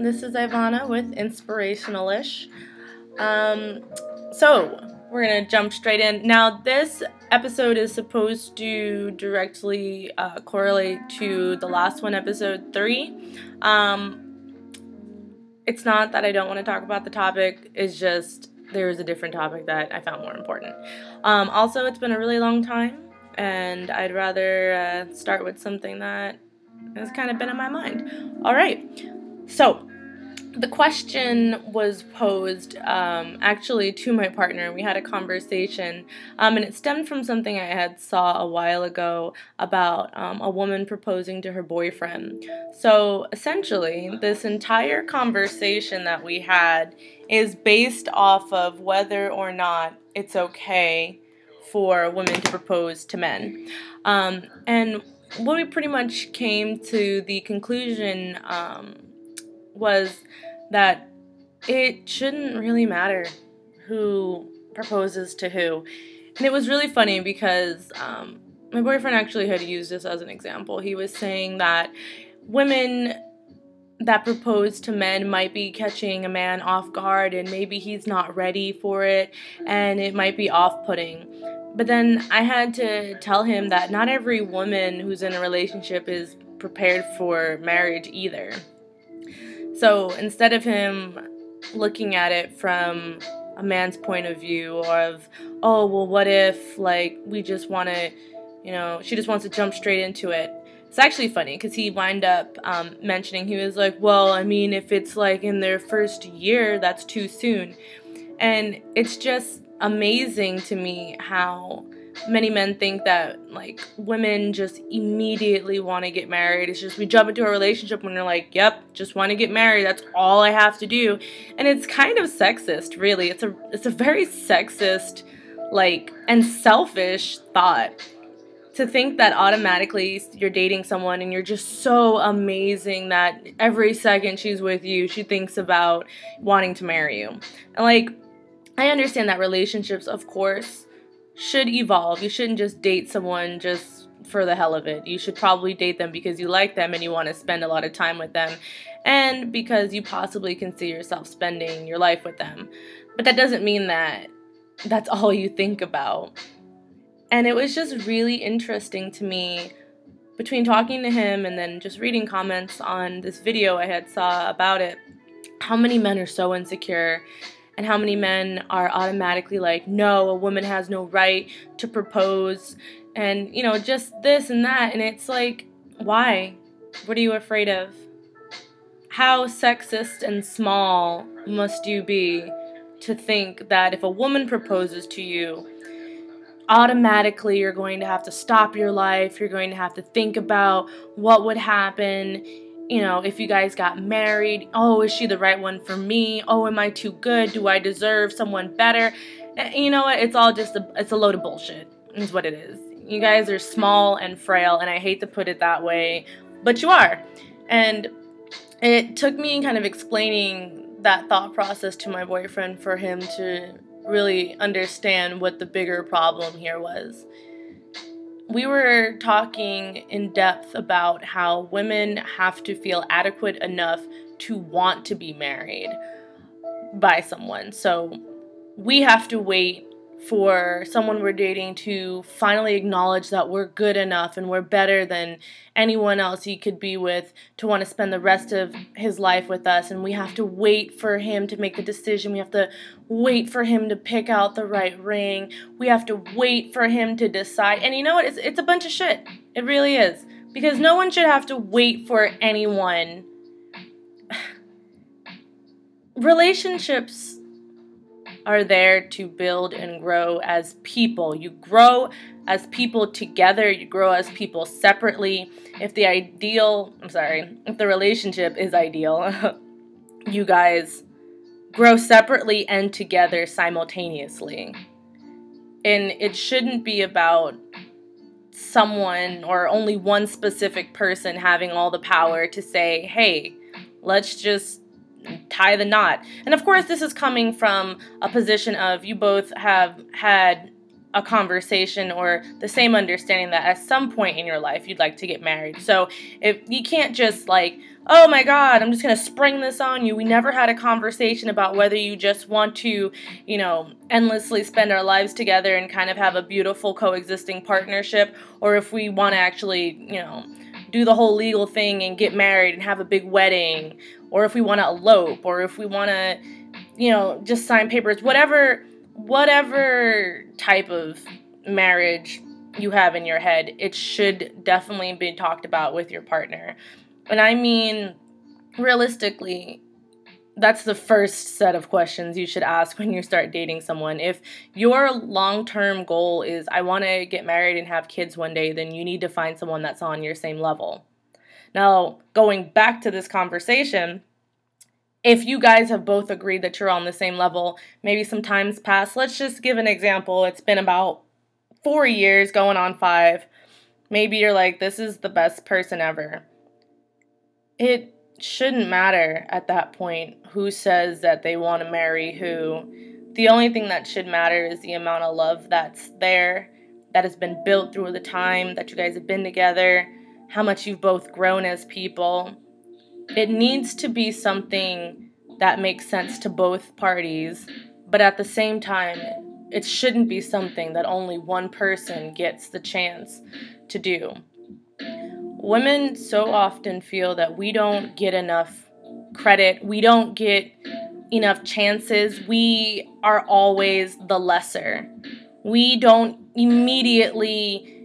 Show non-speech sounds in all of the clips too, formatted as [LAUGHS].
This is Ivana with Inspirationalish. Um, so, we're to jump straight in. Now, this episode is supposed to directly uh, correlate to the last one, episode 3. Um, it's not that I don't want to talk about the topic, it's just there's a different topic that I found more important. Um, also, it's been a really long time, and I'd rather uh, start with something that has kind of been in my mind. All right, so the question was posed um, actually to my partner. We had a conversation, um, and it stemmed from something I had saw a while ago about um, a woman proposing to her boyfriend. So essentially, this entire conversation that we had is based off of whether or not it's okay for women to propose to men, um, and what we pretty much came to the conclusion um, was that it shouldn't really matter who proposes to who. And it was really funny because um, my boyfriend actually had used this as an example. He was saying that women that propose to men might be catching a man off guard and maybe he's not ready for it and it might be off putting. But then I had to tell him that not every woman who's in a relationship is prepared for marriage either. So instead of him looking at it from a man's point of view or of, oh, well, what if, like, we just want to, you know, she just wants to jump straight into it. It's actually funny because he wind up um, mentioning, he was like, well, I mean, if it's like in their first year, that's too soon. And it's just amazing to me how many men think that like women just immediately want to get married. It's just we jump into a relationship when they're like, "Yep, just want to get married. That's all I have to do." And it's kind of sexist, really. It's a it's a very sexist like and selfish thought to think that automatically you're dating someone and you're just so amazing that every second she's with you, she thinks about wanting to marry you. And like I understand that relationships, of course, should evolve. You shouldn't just date someone just for the hell of it. You should probably date them because you like them and you want to spend a lot of time with them and because you possibly can see yourself spending your life with them. But that doesn't mean that that's [LAUGHS] all you think about. And it was just really interesting to me between talking to him and then just reading comments on this video I had saw about it how many men are so insecure and how many men are automatically like, no, a woman has no right to propose, and you know, just this and that. And it's like, why? What are you afraid of? How sexist and small must you be to think that if a woman proposes to you, automatically you're going to have to stop your life, you're going to have to think about what would happen you know, if you guys got married, oh, is she the right one for me? Oh, am I too good? Do I deserve someone better? And you know what? It's all just a, it's a load of bullshit. Is what it is. You guys are small and frail, and I hate to put it that way, but you are. And it took me kind of explaining that thought process to my boyfriend for him to really understand what the bigger problem here was we were talking in depth about how women have to feel adequate enough to want to be married by someone. So we have to wait for someone we're dating to finally acknowledge that we're good enough and we're better than anyone else he could be with to want to spend the rest of his life with us. And we have to wait for him to make the decision. We have to wait for him to pick out the right ring. We have to wait for him to decide. And you know what? It's, it's a bunch of shit. It really is. Because no one should have to wait for anyone. [SIGHS] Relationships are there to build and grow as people. You grow as people together, you grow as people separately. If the ideal, I'm sorry, if the relationship is ideal, [LAUGHS] you guys grow separately and together simultaneously. And it shouldn't be about someone or only one specific person having all the power to say, hey, let's just tie the knot. And of course, this is coming from a position of you both have had a conversation or the same understanding that at some point in your life you'd like to get married. So if you can't just like oh my god, I'm just to spring this on you. We never had a conversation about whether you just want to, you know, endlessly spend our lives together and kind of have a beautiful coexisting partnership, or if we want to actually, you know, do the whole legal thing and get married and have a big wedding, or if we want to elope, or if we want to, you know, just sign papers, whatever whatever type of marriage you have in your head, it should definitely be talked about with your partner. And I mean, realistically, that's the first set of questions you should ask when you start dating someone. If your long term goal is, I want to get married and have kids one day, then you need to find someone that's on your same level. Now, going back to this conversation, if you guys have both agreed that you're on the same level, maybe some times pass. Let's just give an example. It's been about four years, going on five. Maybe you're like, this is the best person ever. It shouldn't matter at that point who says that they want to marry who. The only thing that should matter is the amount of love that's there, that has been built through the time that you guys have been together, how much you've both grown as people. It needs to be something that makes sense to both parties, but at the same time, it shouldn't be something that only one person gets the chance to do. Women so often feel that we don't get enough credit, we don't get enough chances, we are always the lesser. We don't immediately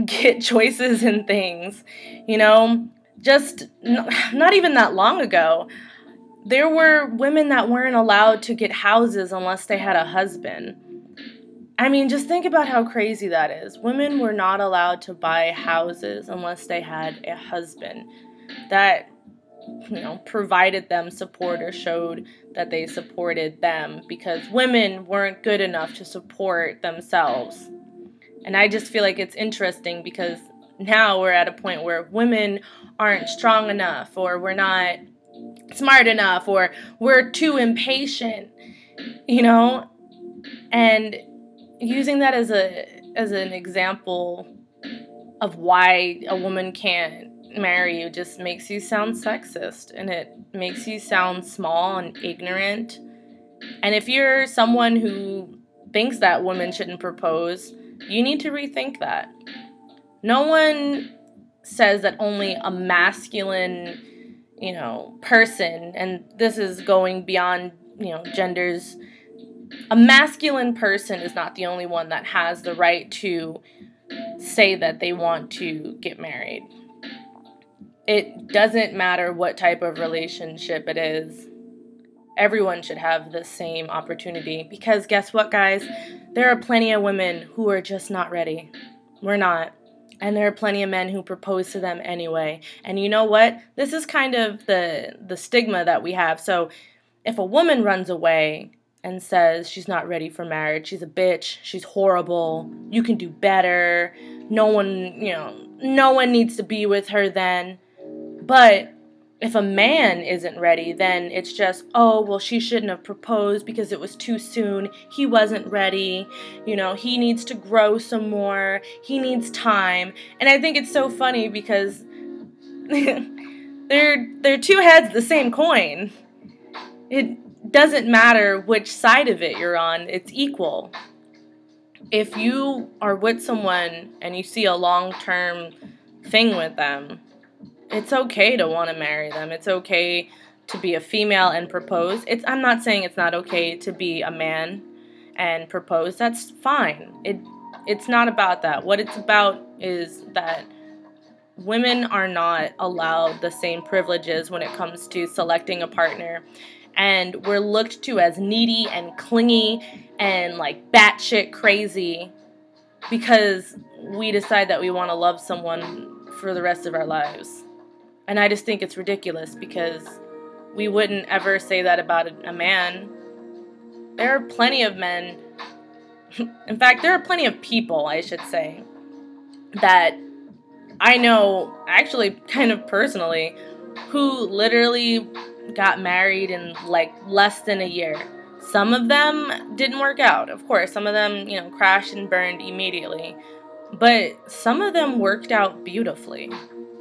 [LAUGHS] get choices in things. You know, just not even that long ago, there were women that weren't allowed to get houses unless they had a husband. I mean, just think about how crazy that is. Women were not allowed to buy houses unless they had a husband that, you know, provided them support or showed that they supported them because women weren't good enough to support themselves. And I just feel like it's interesting because now we're at a point where women aren't strong enough or we're not smart enough or we're too impatient, you know? And using that as a as an example of why a woman can't marry you just makes you sound sexist and it makes you sound small and ignorant. And if you're someone who thinks that women shouldn't propose, you need to rethink that. No one says that only a masculine, you know, person, and this is going beyond, you know, genders a masculine person is not the only one that has the right to say that they want to get married. It doesn't matter what type of relationship it is. Everyone should have the same opportunity because guess what, guys? There are plenty of women who are just not ready. We're not. And there are plenty of men who propose to them anyway. And you know what? This is kind of the the stigma that we have. So if a woman runs away, and says she's not ready for marriage. She's a bitch. She's horrible. You can do better. No one, you know, no one needs to be with her then. But if a man isn't ready, then it's just, oh, well, she shouldn't have proposed because it was too soon. He wasn't ready. You know, he needs to grow some more. He needs time. And I think it's so funny because [LAUGHS] they're they're two heads the same coin. It doesn't matter which side of it you're on, it's equal. If you are with someone and you see a long term thing with them, it's okay to want to marry them. It's okay to be a female and propose. It's I'm not saying it's not okay to be a man and propose. That's fine. It it's not about that. What it's about is that women are not allowed the same privileges when it comes to selecting a partner and we're looked to as needy and clingy and like batshit crazy because we decide that we want to love someone for the rest of our lives. And I just think it's ridiculous because we wouldn't ever say that about a man. There are plenty of men, [LAUGHS] in fact, there are plenty of people, I should say, that I know actually kind of personally who literally got married in like less than a year. Some of them didn't work out, of course. Some of them, you know, crashed and burned immediately. But some of them worked out beautifully.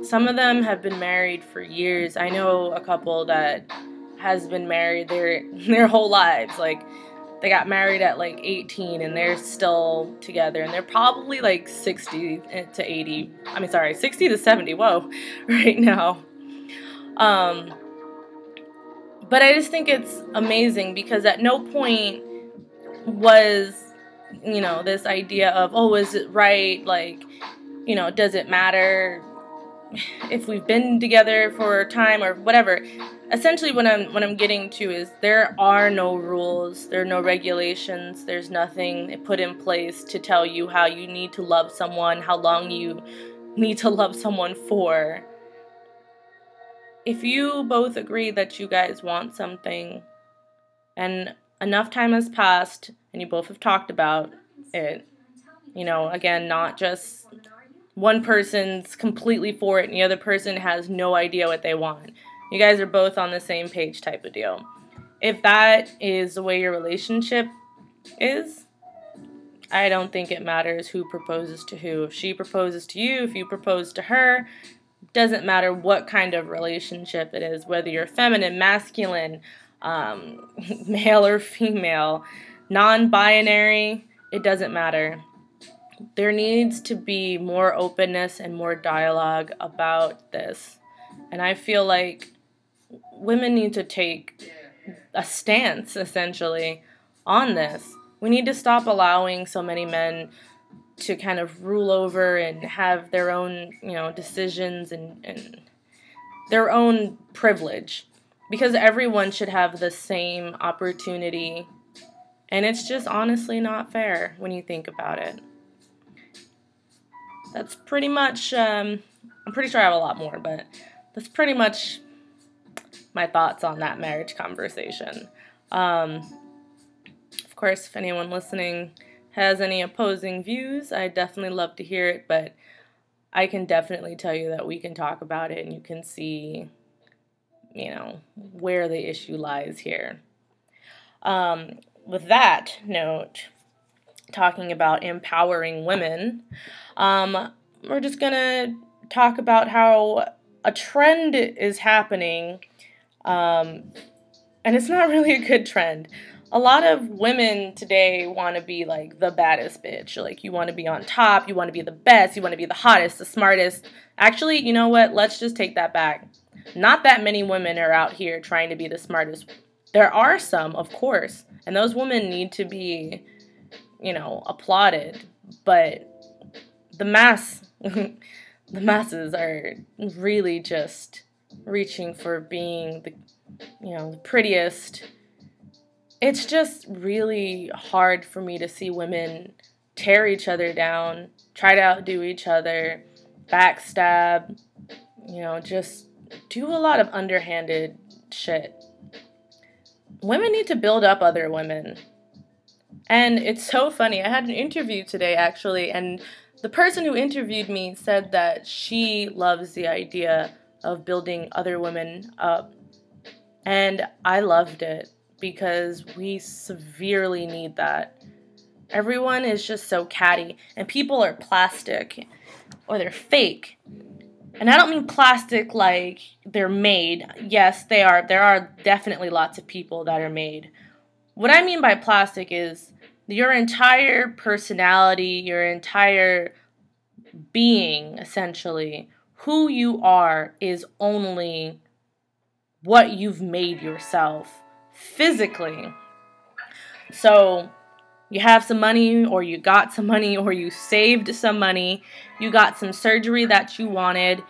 Some of them have been married for years. I know a couple that has been married their [LAUGHS] their whole lives. Like they got married at like 18 and they're still together and they're probably like 60 to 80. I mean sorry, 60 to 70. Whoa, [LAUGHS] right now. Um but I just think it's amazing because at no point was you know this idea of oh is it right like you know does it matter if we've been together for a time or whatever essentially what i'm what i'm getting to is there are no rules there are no regulations there's nothing put in place to tell you how you need to love someone how long you need to love someone for. If you both agree that you guys want something and enough time has passed and you both have talked about it you know again not just one person's completely for it and the other person has no idea what they want. You guys are both on the same page type of deal. If that is the way your relationship is, I don't think it matters who proposes to who. If she proposes to you, if you propose to her, doesn't matter what kind of relationship it is, whether you're feminine, masculine, um, [LAUGHS] male or female, non binary, it doesn't matter there needs to be more openness and more dialogue about this. And I feel like women need to take a stance, essentially, on this. We need to stop allowing so many men to kind of rule over and have their own, you know, decisions and, and their own privilege. Because everyone should have the same opportunity. And it's just honestly not fair when you think about it that's pretty much, um, I'm pretty sure I have a lot more, but that's pretty much my thoughts on that marriage conversation. Um, of course, if anyone listening has any opposing views, I'd definitely love to hear it, but I can definitely tell you that we can talk about it and you can see, you know, where the issue lies here. Um, with that note, talking about empowering women, um, we're just gonna talk about how a trend is happening, um, and it's not [LAUGHS] really a good trend. A lot of women today want to be like the baddest bitch. Like, you want to be on top, you want to be the best, you want to be the hottest, the smartest. Actually, you know what? Let's just take that back. Not that many women are out here trying to be the smartest. There are some, of course, and those women need to be you know, applauded, but the mass, [LAUGHS] the masses are really just reaching for being the, you know, the prettiest. It's just really hard for me to see women tear each other down, try to outdo each other, backstab, you know, just do a lot of underhanded shit. Women need to build up other women. And it's so funny. I had an interview today actually, and the person who interviewed me said that she loves the idea of building other women up. And I loved it because we severely need that. Everyone is just so catty, and people are plastic or they're fake. And I don't mean plastic like they're made. Yes, they are. There are definitely lots of people that are made. What I mean by plastic is your entire personality, your entire being, essentially, who you are is only what you've made yourself physically. So, you have some money, or you got some money, or you saved some money, you got some surgery that you wanted,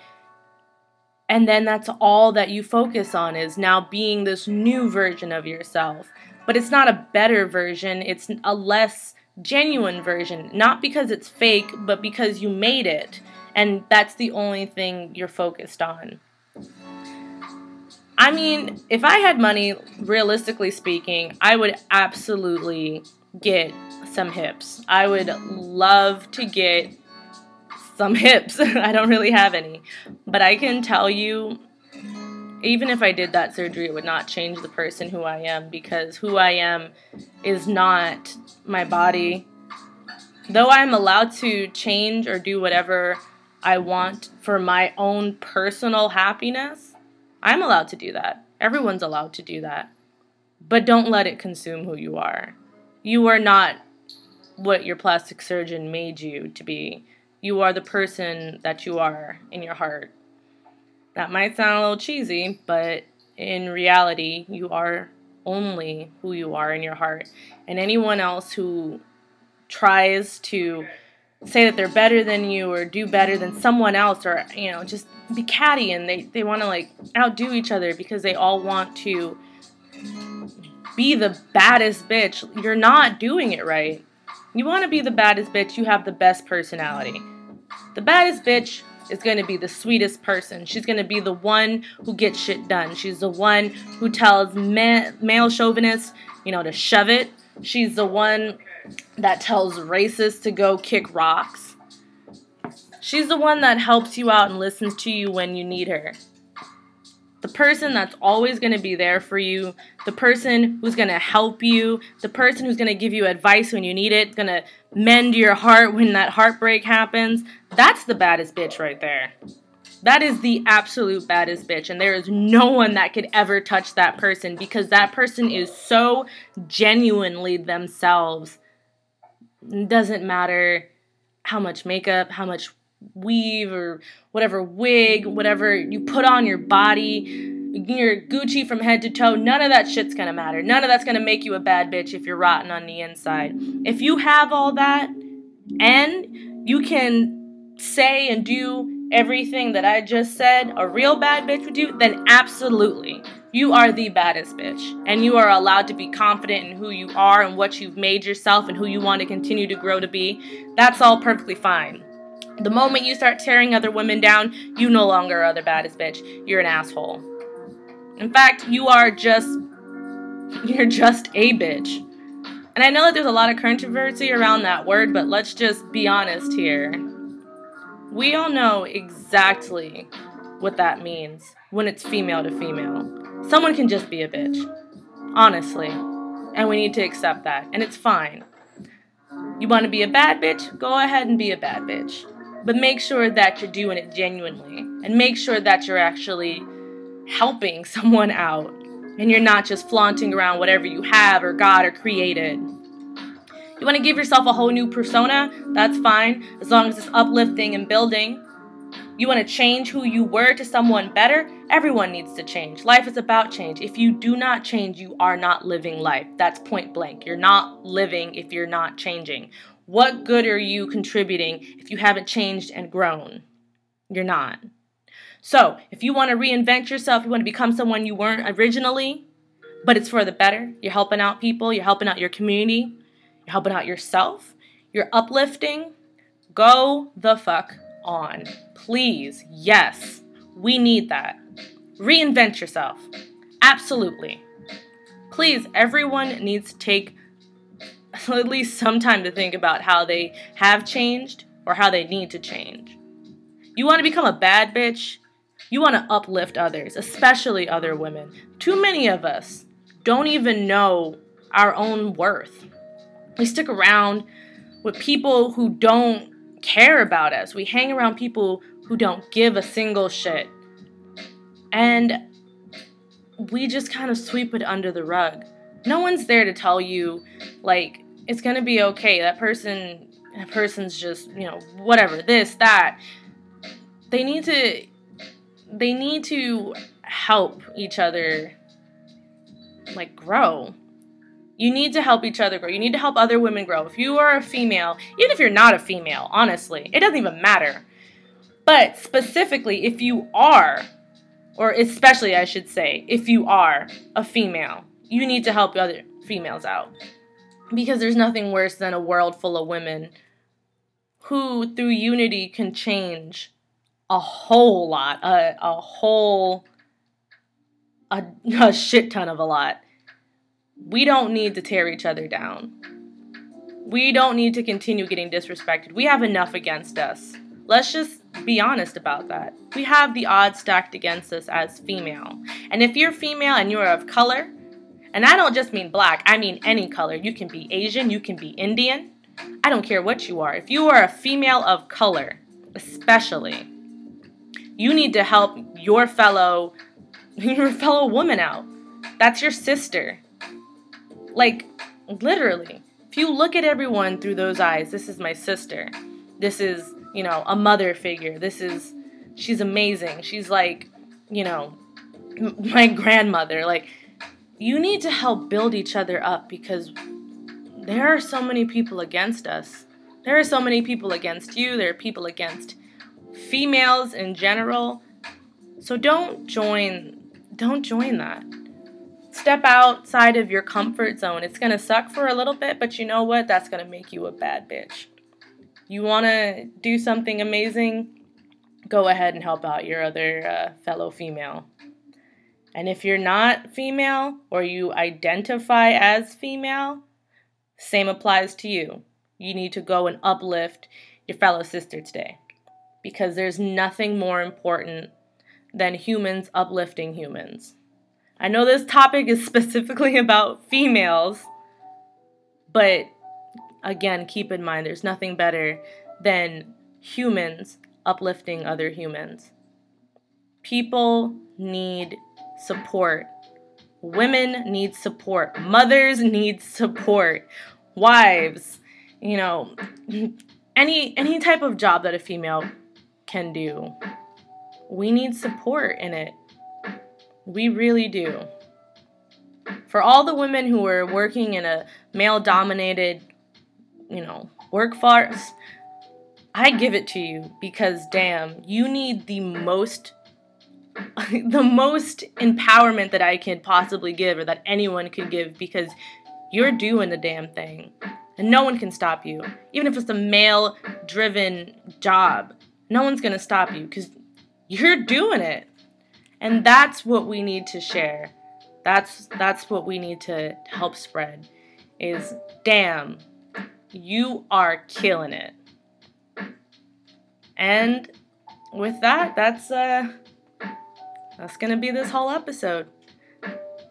and then that's all that you focus on is now being this new version of yourself but it's not a better version, it's a less genuine version. Not because it's fake, but because you made it, and that's the only thing you're focused on. I mean, if I had money, realistically speaking, I would absolutely get some hips. I would love to get some [LAUGHS] hips. I don't really have any. But I can tell you even if I did that surgery, it would not change the person who I am because who I am is not my body. Though I'm allowed to change or do whatever I want for my own personal happiness, I'm allowed to do that. Everyone's allowed to do that. But don't let it consume who you are. You are not what your plastic surgeon made you to be. You are the person that you are in your heart. That might sound a little cheesy, but in reality, you are only who you are in your heart. And anyone else who tries to say that they're better than you or do better than someone else or you know just be catty and they, they want to like outdo each other because they all want to be the baddest bitch you're not doing it right you want to be the baddest bitch you have the best personality the baddest bitch is going to be the sweetest person. She's going to be the one who gets shit done. She's the one who tells ma- male chauvinists, you know, to shove it. She's the one that tells racists to go kick rocks. She's the one that helps you out and listens to you when you need her. The person that's always going to be there for you, the person who's going to help you, the person who's going to give you advice when you need it, going to mend your heart when that heartbreak happens. That's the baddest bitch right there. That is the absolute baddest bitch, and there is no one that could ever touch that person because that person is so genuinely themselves. It doesn't matter how much makeup, how much weave, or whatever wig, whatever you put on your body, your Gucci from head to toe, none of that shit's gonna matter. None of that's gonna make you a bad bitch if you're rotten on the inside. If you have all that and you can say and do everything that I just said a real bad bitch would do, then absolutely. You are the baddest bitch. And you are allowed to be confident in who you are and what you've made yourself and who you want to continue to grow to be. That's all perfectly fine. The moment you start tearing other women down, you no longer are the baddest bitch. You're an asshole. In fact, you are just. [LAUGHS] You're just a bitch. And I know that there's a lot of controversy around that word, but let's just be honest here. We all know exactly what that means when it's female to female. Someone can just be a bitch. Honestly. And we need to accept that. And it's fine. You want to be a bad bitch? Go ahead and be a bad bitch. But make sure that you're doing it genuinely. And make sure that you're actually helping [LAUGHS] someone out. And you're not just flaunting around whatever you have or got or created. You want to give yourself a whole new persona? That's fine, as long as it's uplifting and building. You want to change who you were to someone better? Everyone needs to change. Life is about change. If you do not change, you are not living life. That's point blank. You're not living if you're not changing. What good are you contributing if you haven't changed and grown? You're not. So, if you want to reinvent yourself, you want to become someone you weren't originally, but it's for the better, you're helping out people, you're helping out your community, you're helping out yourself, you're uplifting, go the fuck on. Please, yes, we need that. Reinvent yourself. Absolutely. Please, everyone needs to take [LAUGHS] at least some time to think about how they have changed or how they need to change. You want to become a bad bitch? You want to uplift others, especially other women. Too many of us don't even know our own worth. We stick around with people who don't care about us. We hang around people who don't give a single shit. And we just kind of sweep it under the rug. No one's there to tell you, like, it's gonna be okay. That person, that person's just, you know, whatever, this, that. They need to, they need to help each other, like, grow. You need to help each other grow. You need to help other women grow. If you are a female, even if you're not a female, honestly, it doesn't even matter. But specifically, if you are, or especially I should say, if you are a female, you need to help other females out. Because there's nothing worse than a world full of women who, through unity, can change a whole lot, a, a whole, a, a shit ton of a lot we don't need to tear each other down. We don't need to continue getting disrespected. We have enough against us. Let's just be honest about that. We have the odds stacked against us as female. And if you're female and you're of color, and I don't just mean black, I mean any color. You can be Asian, you can be Indian. I don't care what you are. If you are a female of color, especially, you need to help your fellow [LAUGHS] your fellow woman out. That's your sister. Like literally. If you look at everyone through those eyes, this is my sister. This is, you know, a mother figure. This is she's amazing. She's like, you know, [LAUGHS] my grandmother. Like you need to help build each other up because there are so many people against us. There are so many people against you. There are people against females in general. So don't join don't join that. Step outside of your comfort zone. It's going to suck for a little bit, but you know what? That's going to make you a bad bitch. You want to do something amazing? Go ahead and help out your other uh, fellow female. And if you're not female or you identify as female, same applies to you. You need to go and uplift your fellow sister today because there's nothing more important than humans uplifting humans. I know this topic is [LAUGHS] specifically about females, but again, keep in mind there's nothing better than humans uplifting other humans. People need support. Women need support. Mothers need support. Wives, you know, any any type of job that a female can do. We need support in it. We really do. For all the women who are working in a male dominated, you know, workforce, I give it to you because damn, you need the most [LAUGHS] the most empowerment that I can possibly give or that anyone could give because you're doing the damn thing. And no one can stop you. Even if it's a male driven job, no one's going to stop you because you're doing it. And that's what we need to share. That's that's what we need to help spread is damn, you are killing it. And with that, that's uh that's gonna be this whole episode.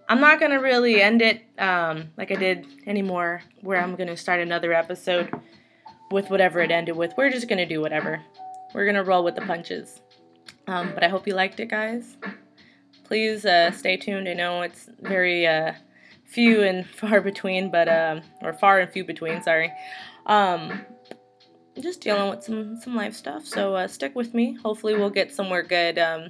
I'm not gonna really end it um, like I did anymore, where I'm gonna start another episode with whatever it ended with. We're just gonna do whatever. We're gonna roll with the punches. Um, but I hope you liked it, guys. Please uh, stay tuned. I know it's very uh, few and [LAUGHS] far between, but um, or far and few between. Sorry. Um, just dealing with some some life stuff. So uh, stick with me. Hopefully, we'll get somewhere good. Um,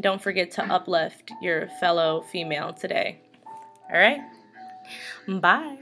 don't forget to uplift your fellow female today. All right. Bye.